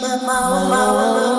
my mouth.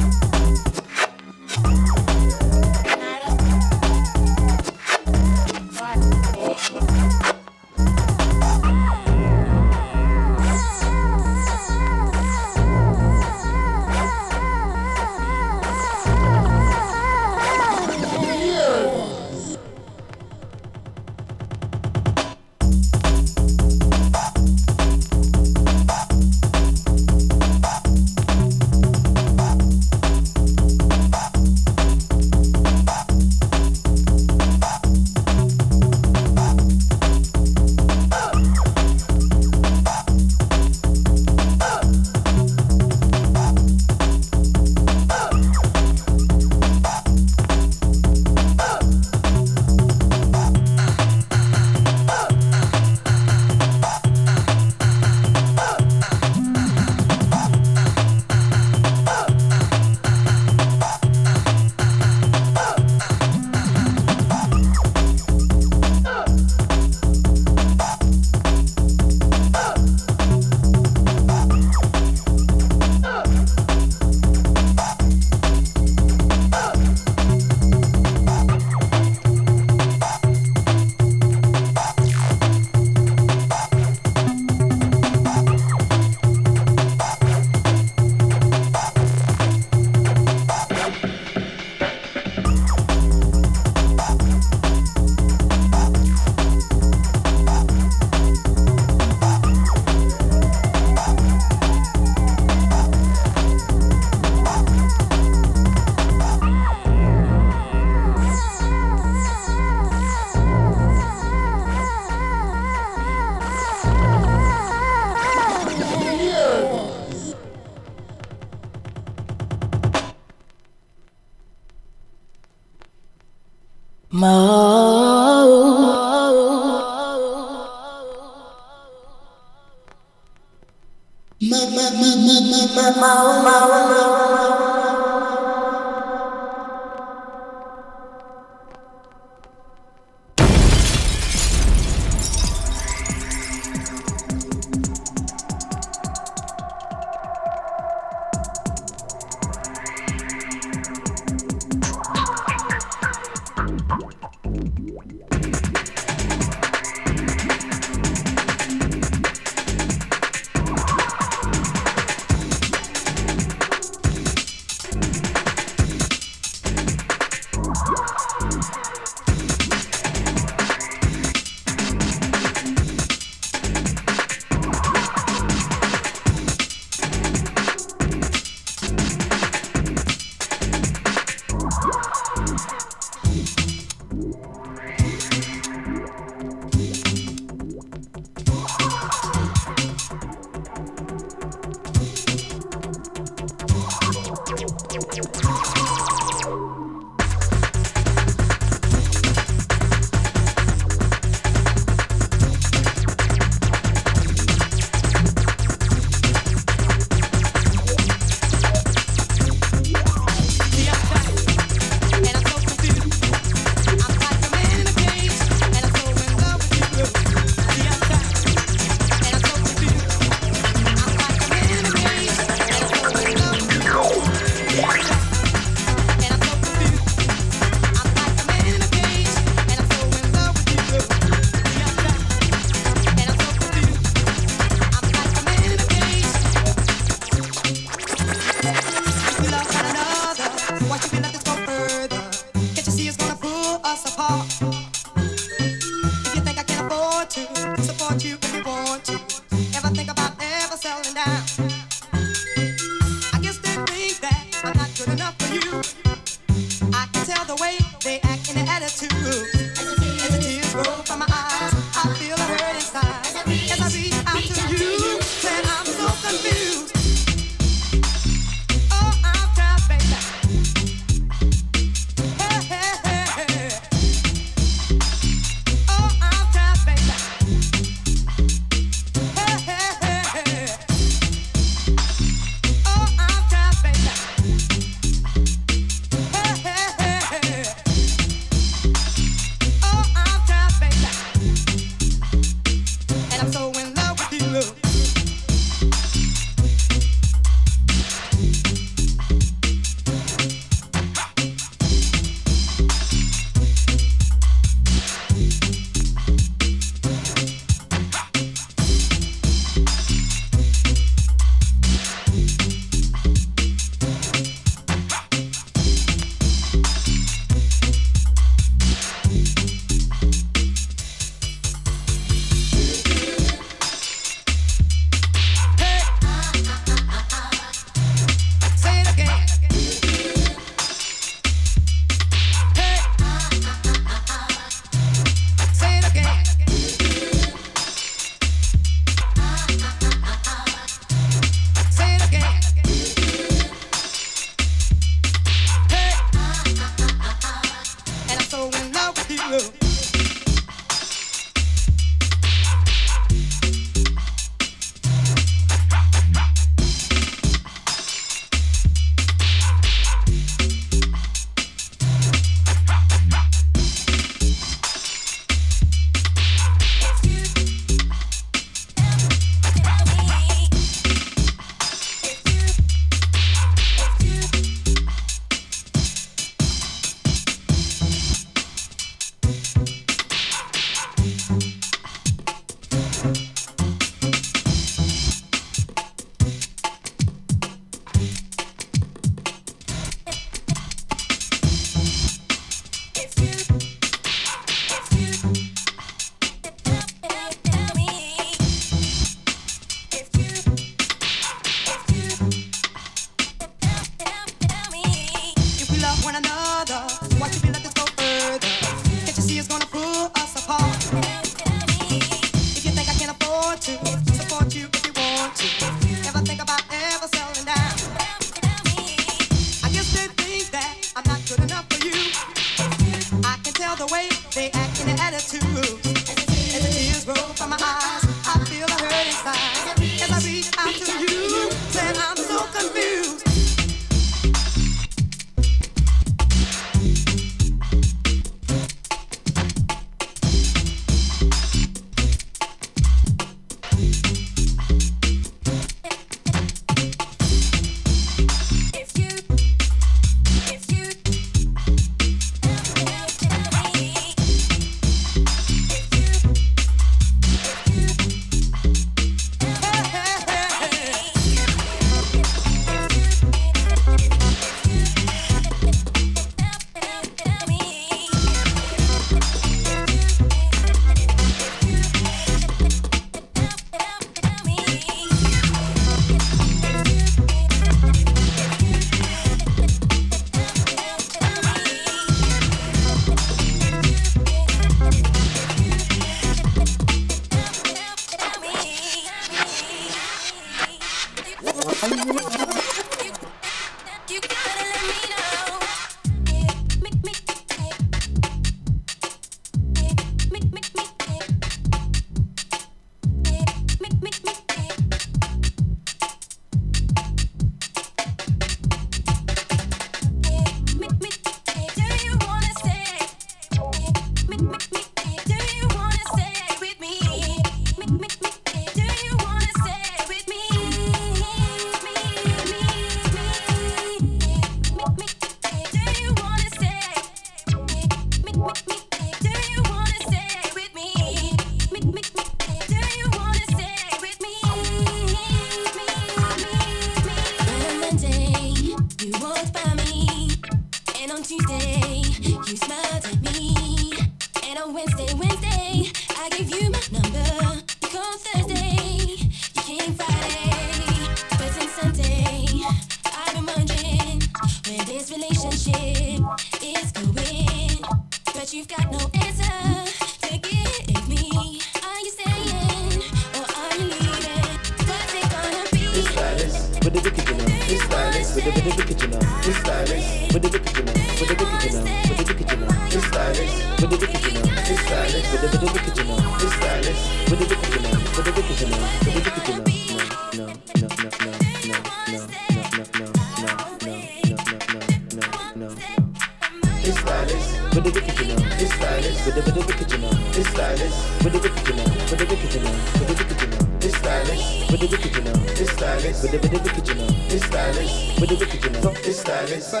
Oh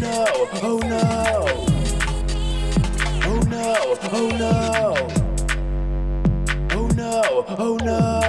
no, oh no. Oh no, oh no. Oh no, oh no.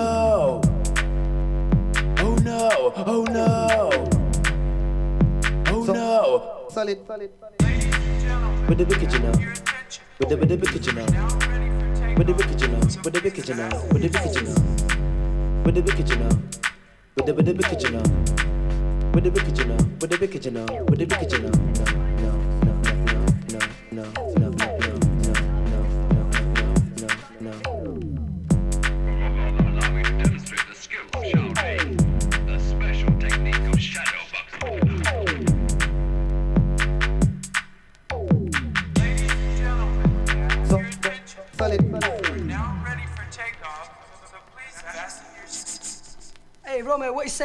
Oh no, oh no. Oh no. Solid. Solid. Gentlemen, With the wicked, you know. With the with the wicked, you know. Now With the wicked, you know. With the wicked, you know. With the wicked, you know. With the wicked, you know. With the with the wicked, you know. With the wicked, you know. With the wicked, you know. With the wicked, you know.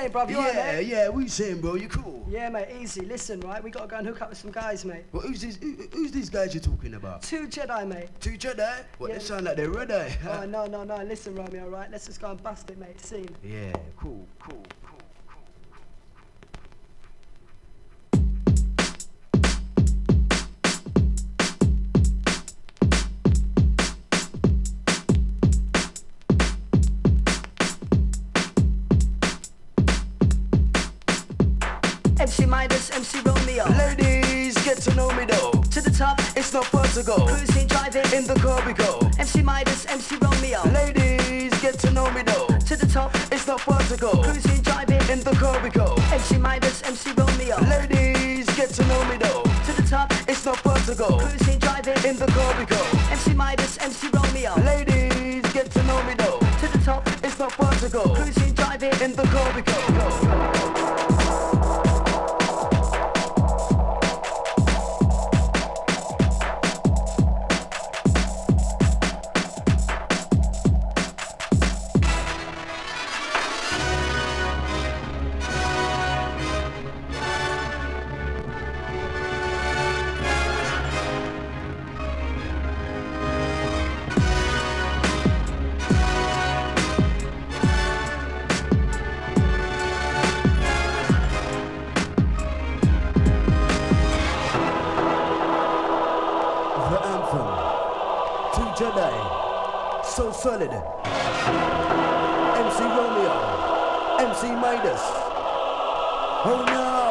Saying, bruv? You Yeah, mate? yeah, what you saying, bro? You cool? Yeah, mate, easy. Listen, right? We gotta go and hook up with some guys, mate. Well, who's these? Who, who's these guys you're talking about? Two Jedi, mate. Two Jedi? What? Yeah. They sound like they're Jedi. Oh, no, no, no. Listen, Romeo, right? Let's just go and bust it, mate. Scene. Yeah, cool, cool. MC Midas, MC Romeo. Ladies, get to know me though. To the top, It's not far to go. cruising, driving. In the car we go. MC Midas, MC Romeo. Ladies, get to know me though. To the top, It's not far to go. cruising, driving. In the car we go. MC Midas, MC Romeo. Ladies, get to know me though. To the top, It's not far to go. cruising, driving. In the car we go. MC Midas, MC Romeo. Ladies, get to know me though. To the top, It's not far to go. cruising, driving. In the car we go. The So solid. MC Romeo, MC Midas. Oh no.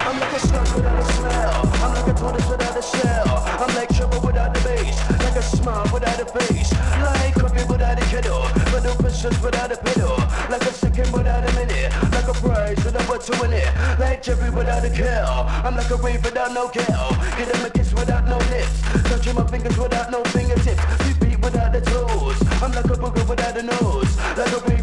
I'm like a skunk without a smell. I'm like a tortoise without a shell. I'm like trouble without the bass. Like a smile without a face. Like coffee without a kettle. But no pistols without a pedal. Like a second without a minute. Like a prize without what to win it. Like Jeffrey without a kill. I'm like a rave without no kill. Get him a kiss without no lips. Touching my fingers without no fingertips. Feet I'm like a booger without a nose. Like a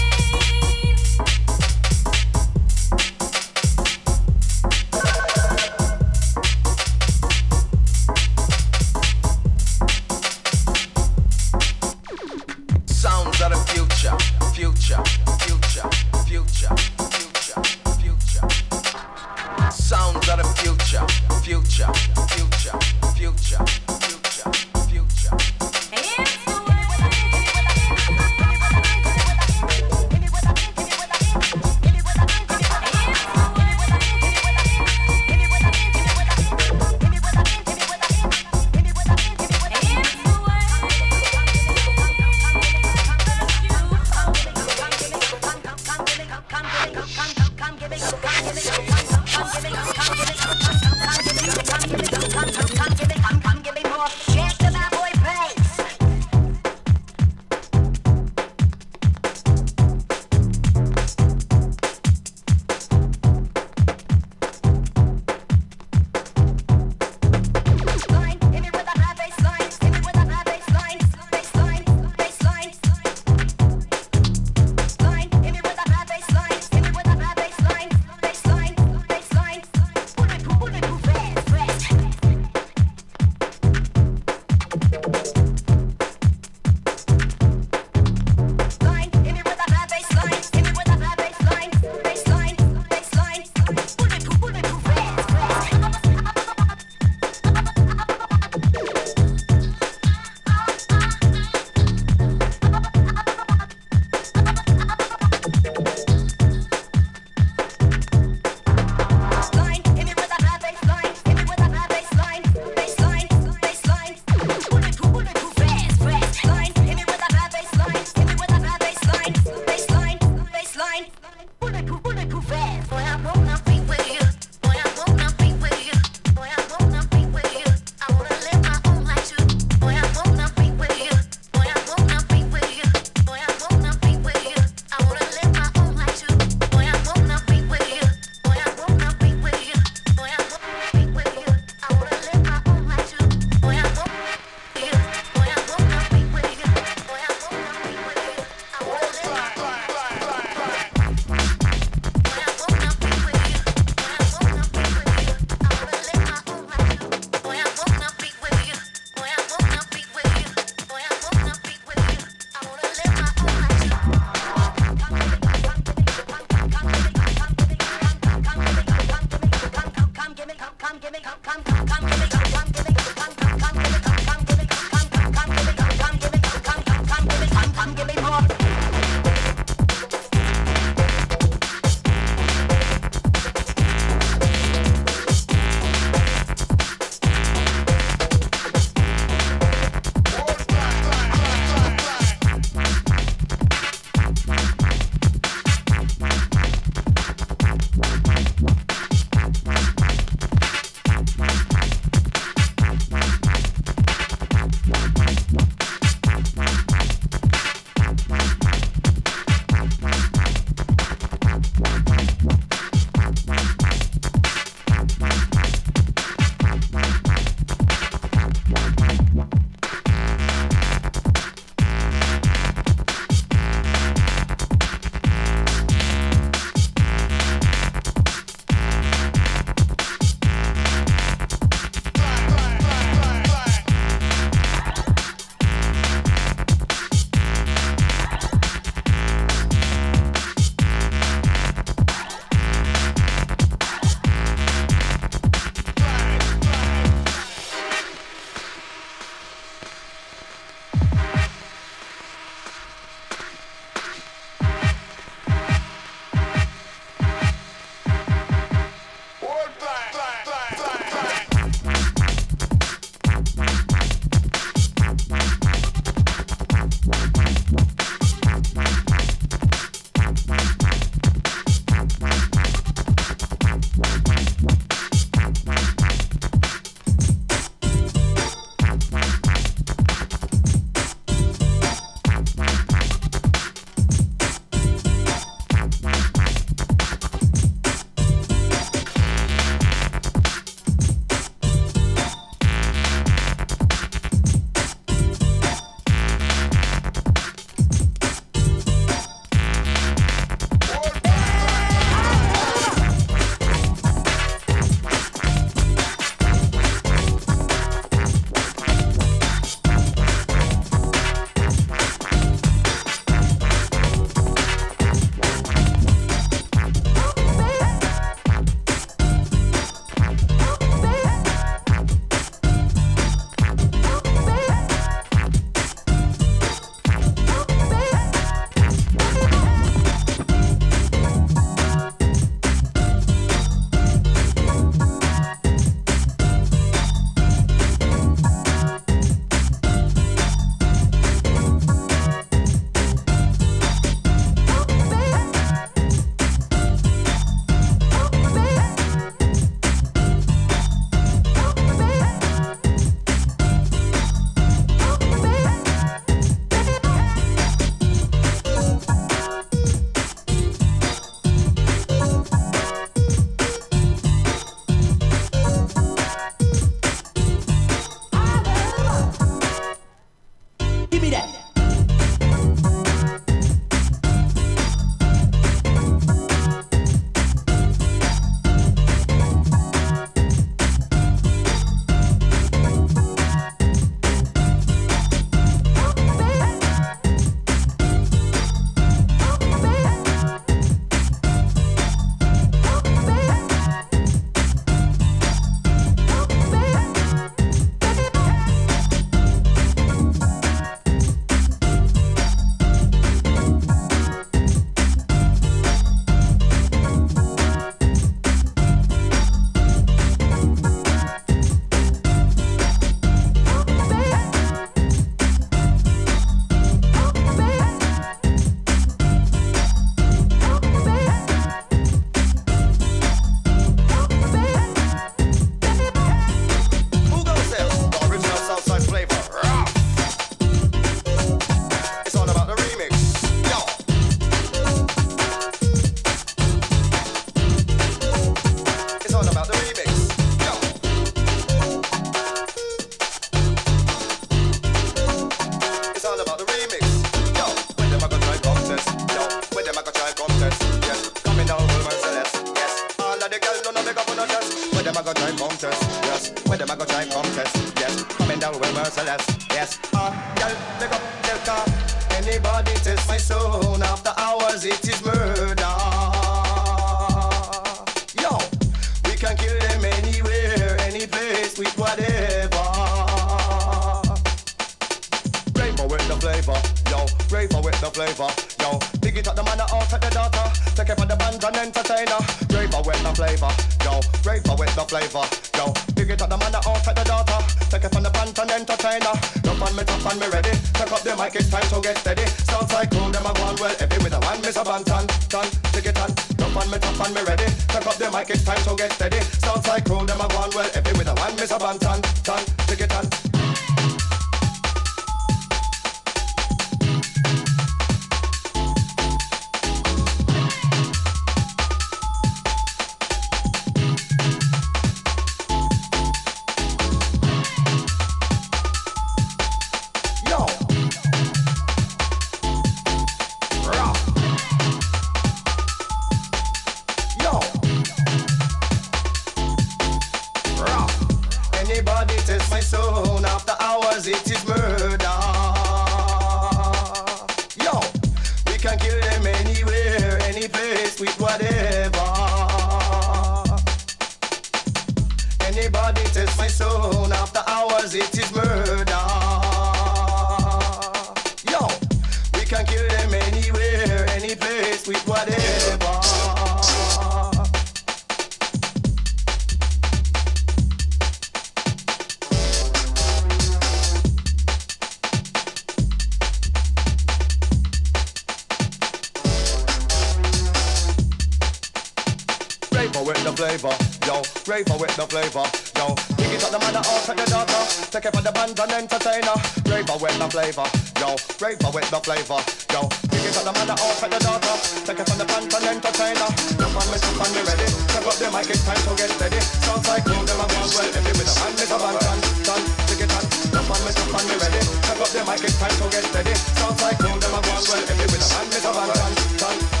flavor, yo. Raver with the flavor, yo. Pick it up the man that out the daughter. Take it for the band and entertainer. Raver with the flavor, yo. Raver with the flavor, yo. Pick it up the man that out the daughter. Take it for the band and entertainer. Jump on me, jump on me, ready. Step up the mic, it's time to get steady. Sounds like cool, them a bounce well. If with a band, it's a band, done, done. Take it on, jump on me, jump on me, ready. Step up the mic, it's time to get steady. Sounds like cool, them a bounce well. If with a band, it's a band, done, done.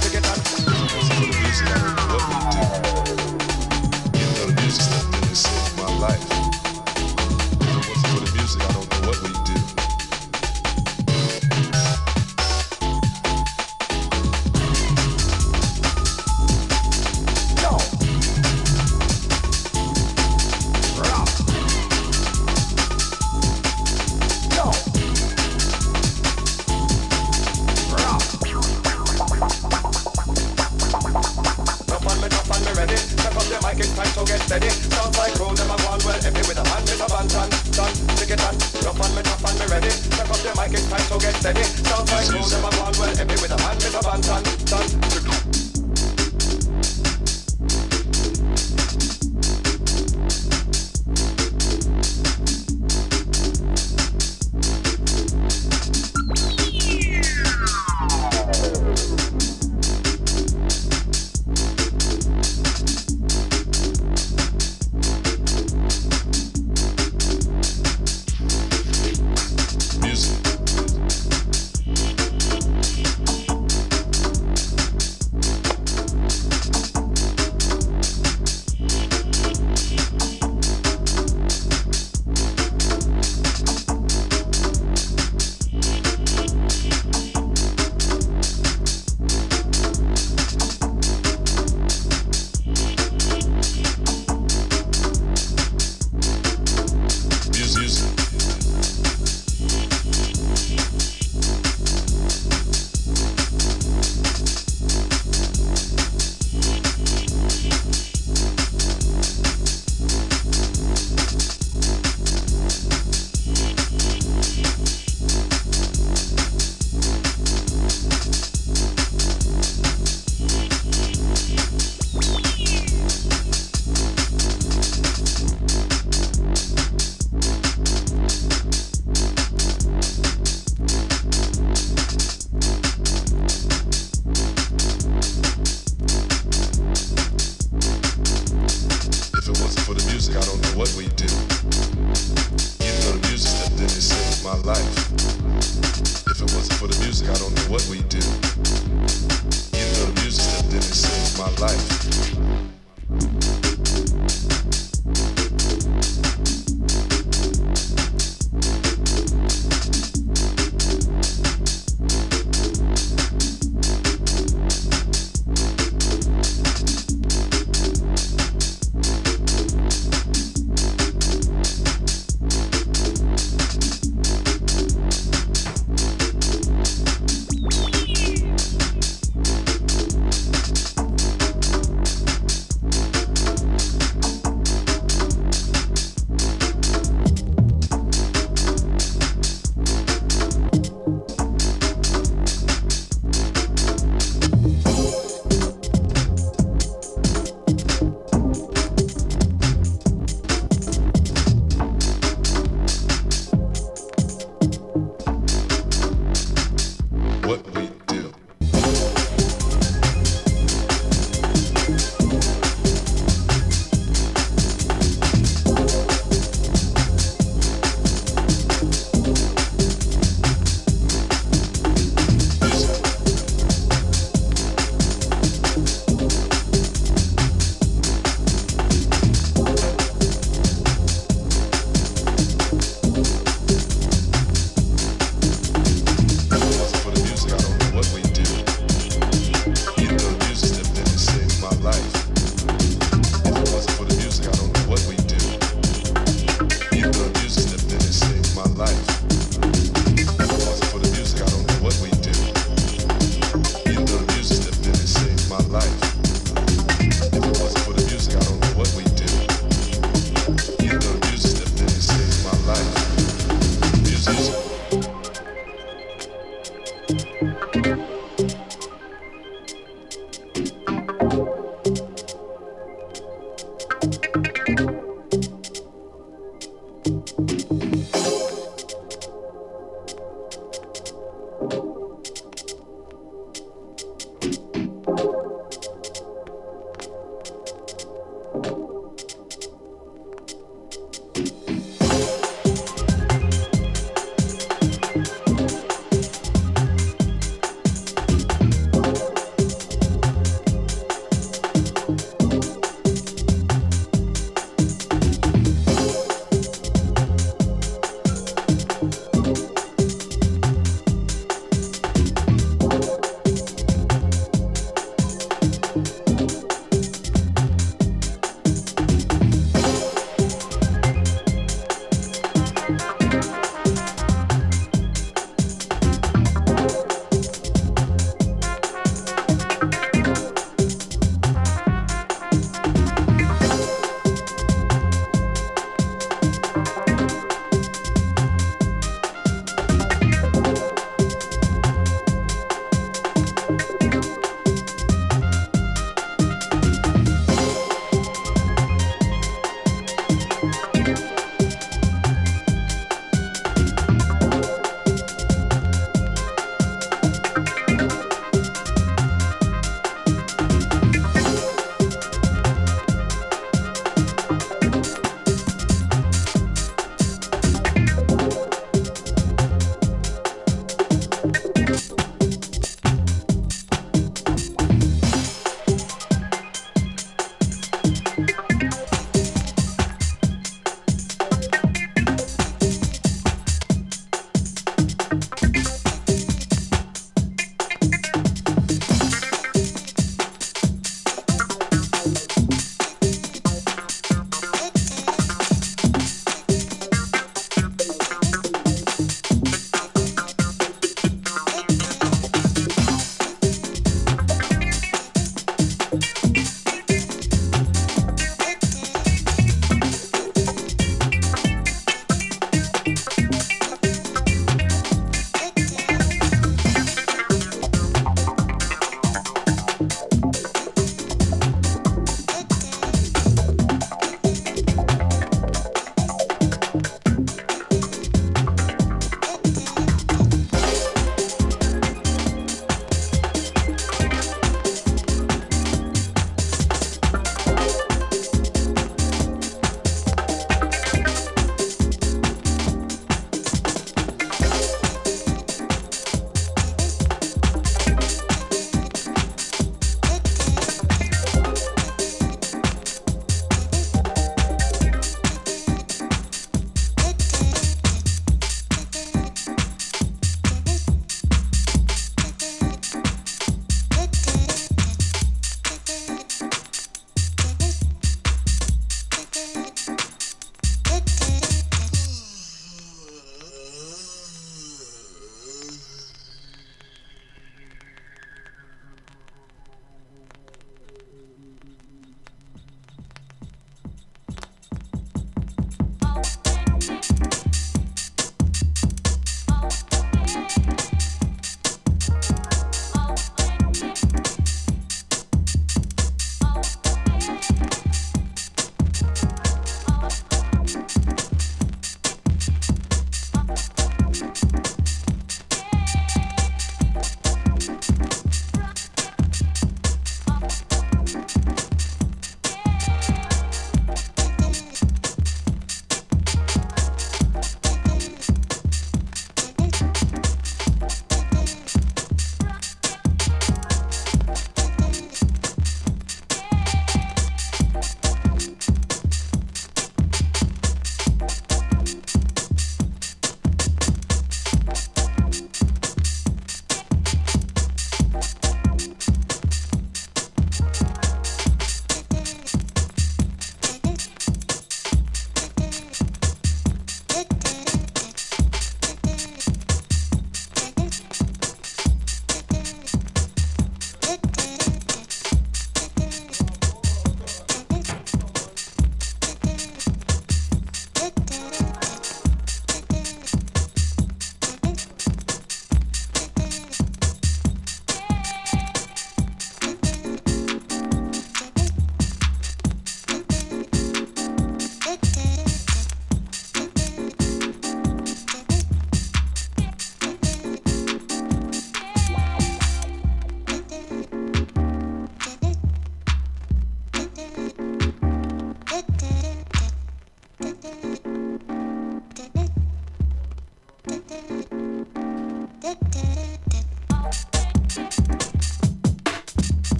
life.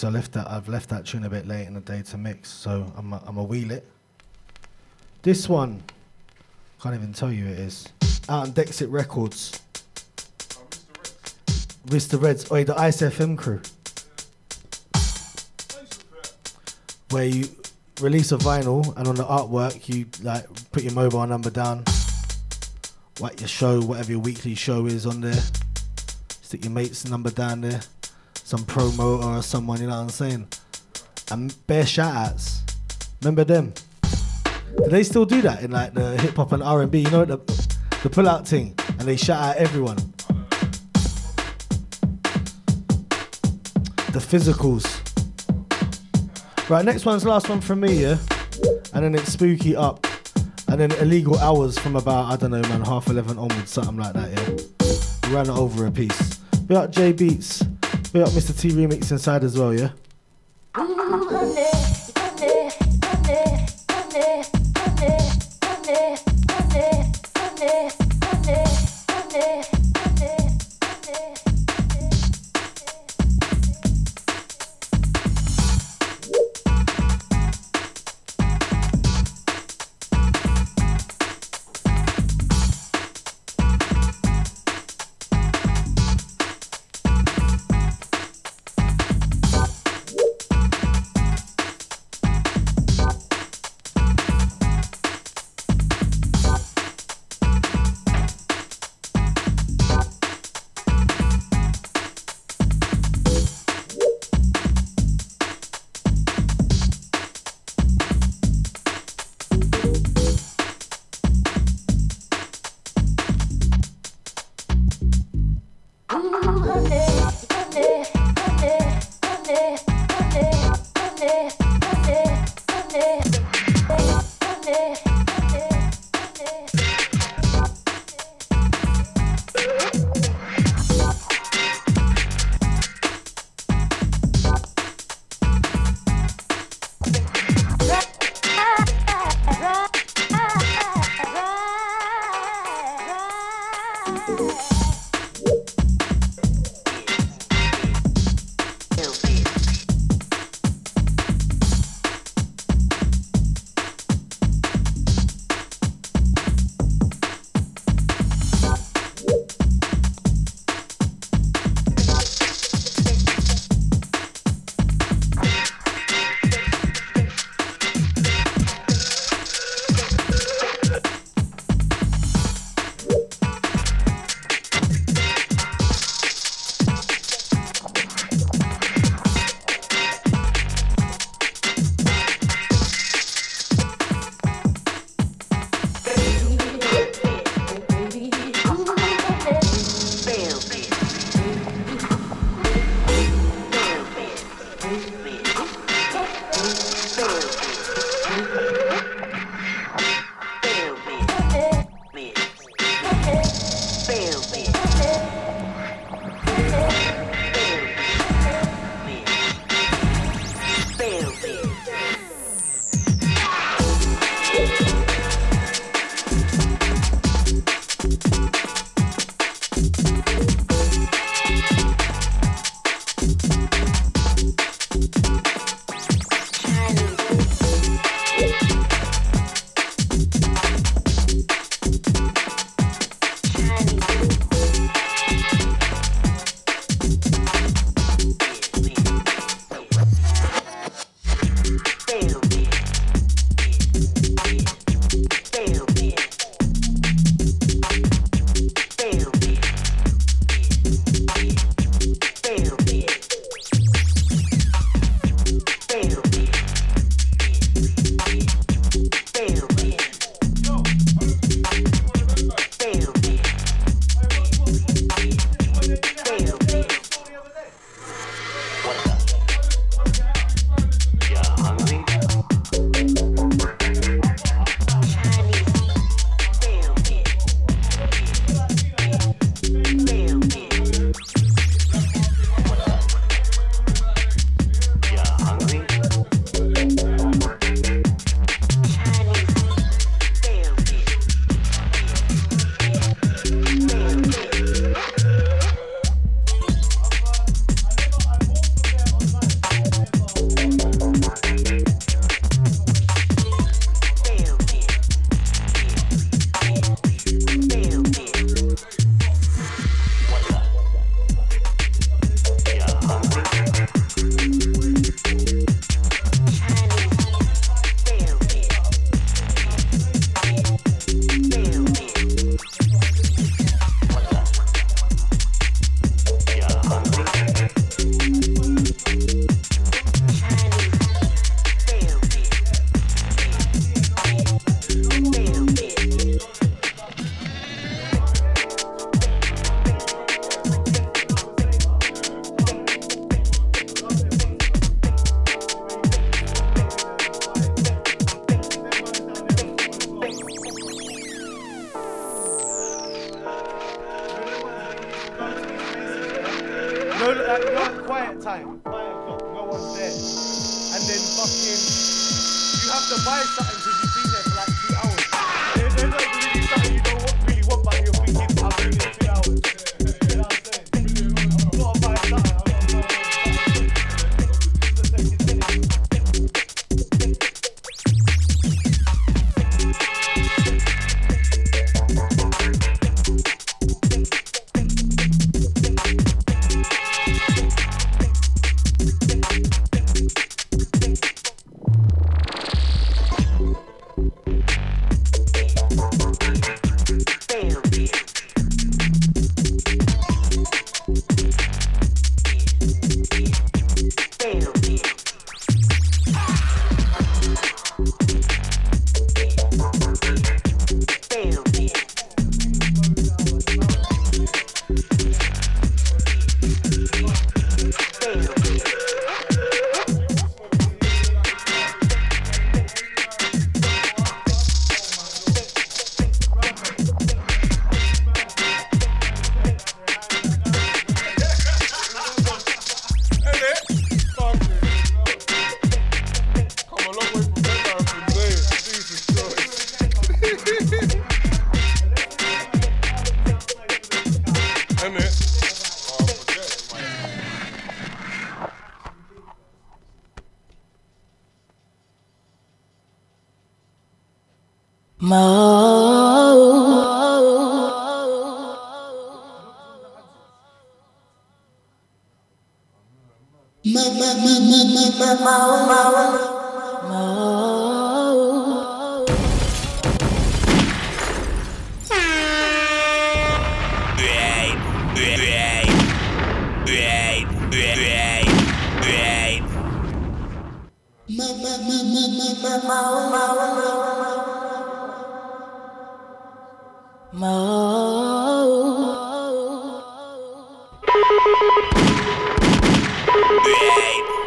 Because I left that. I've left that tune a bit late in the day to mix, so I'm a, I'm a wheel it. This one, can't even tell you it is. Out on Dexit Records. Mr. Reds, oh, the Ice FM crew. Where you release a vinyl and on the artwork you like put your mobile number down, what your show, whatever your weekly show is on there. Stick your mate's number down there, some promo or someone, you know what I'm saying? And bare shout outs. Remember them? Do they still do that in like the hip hop and R&B? You know the the pull out thing, and they shout out everyone. The physicals. Right, next one's last one from me, yeah, and then it's spooky up, and then illegal hours from about I don't know, man, half eleven onwards, something like that, yeah. We ran over a piece. Be up J Beats. We got Mr. T remix inside as well, yeah? No, like, no quiet time. Quiet. No one's there. And then fucking, you have to buy something because you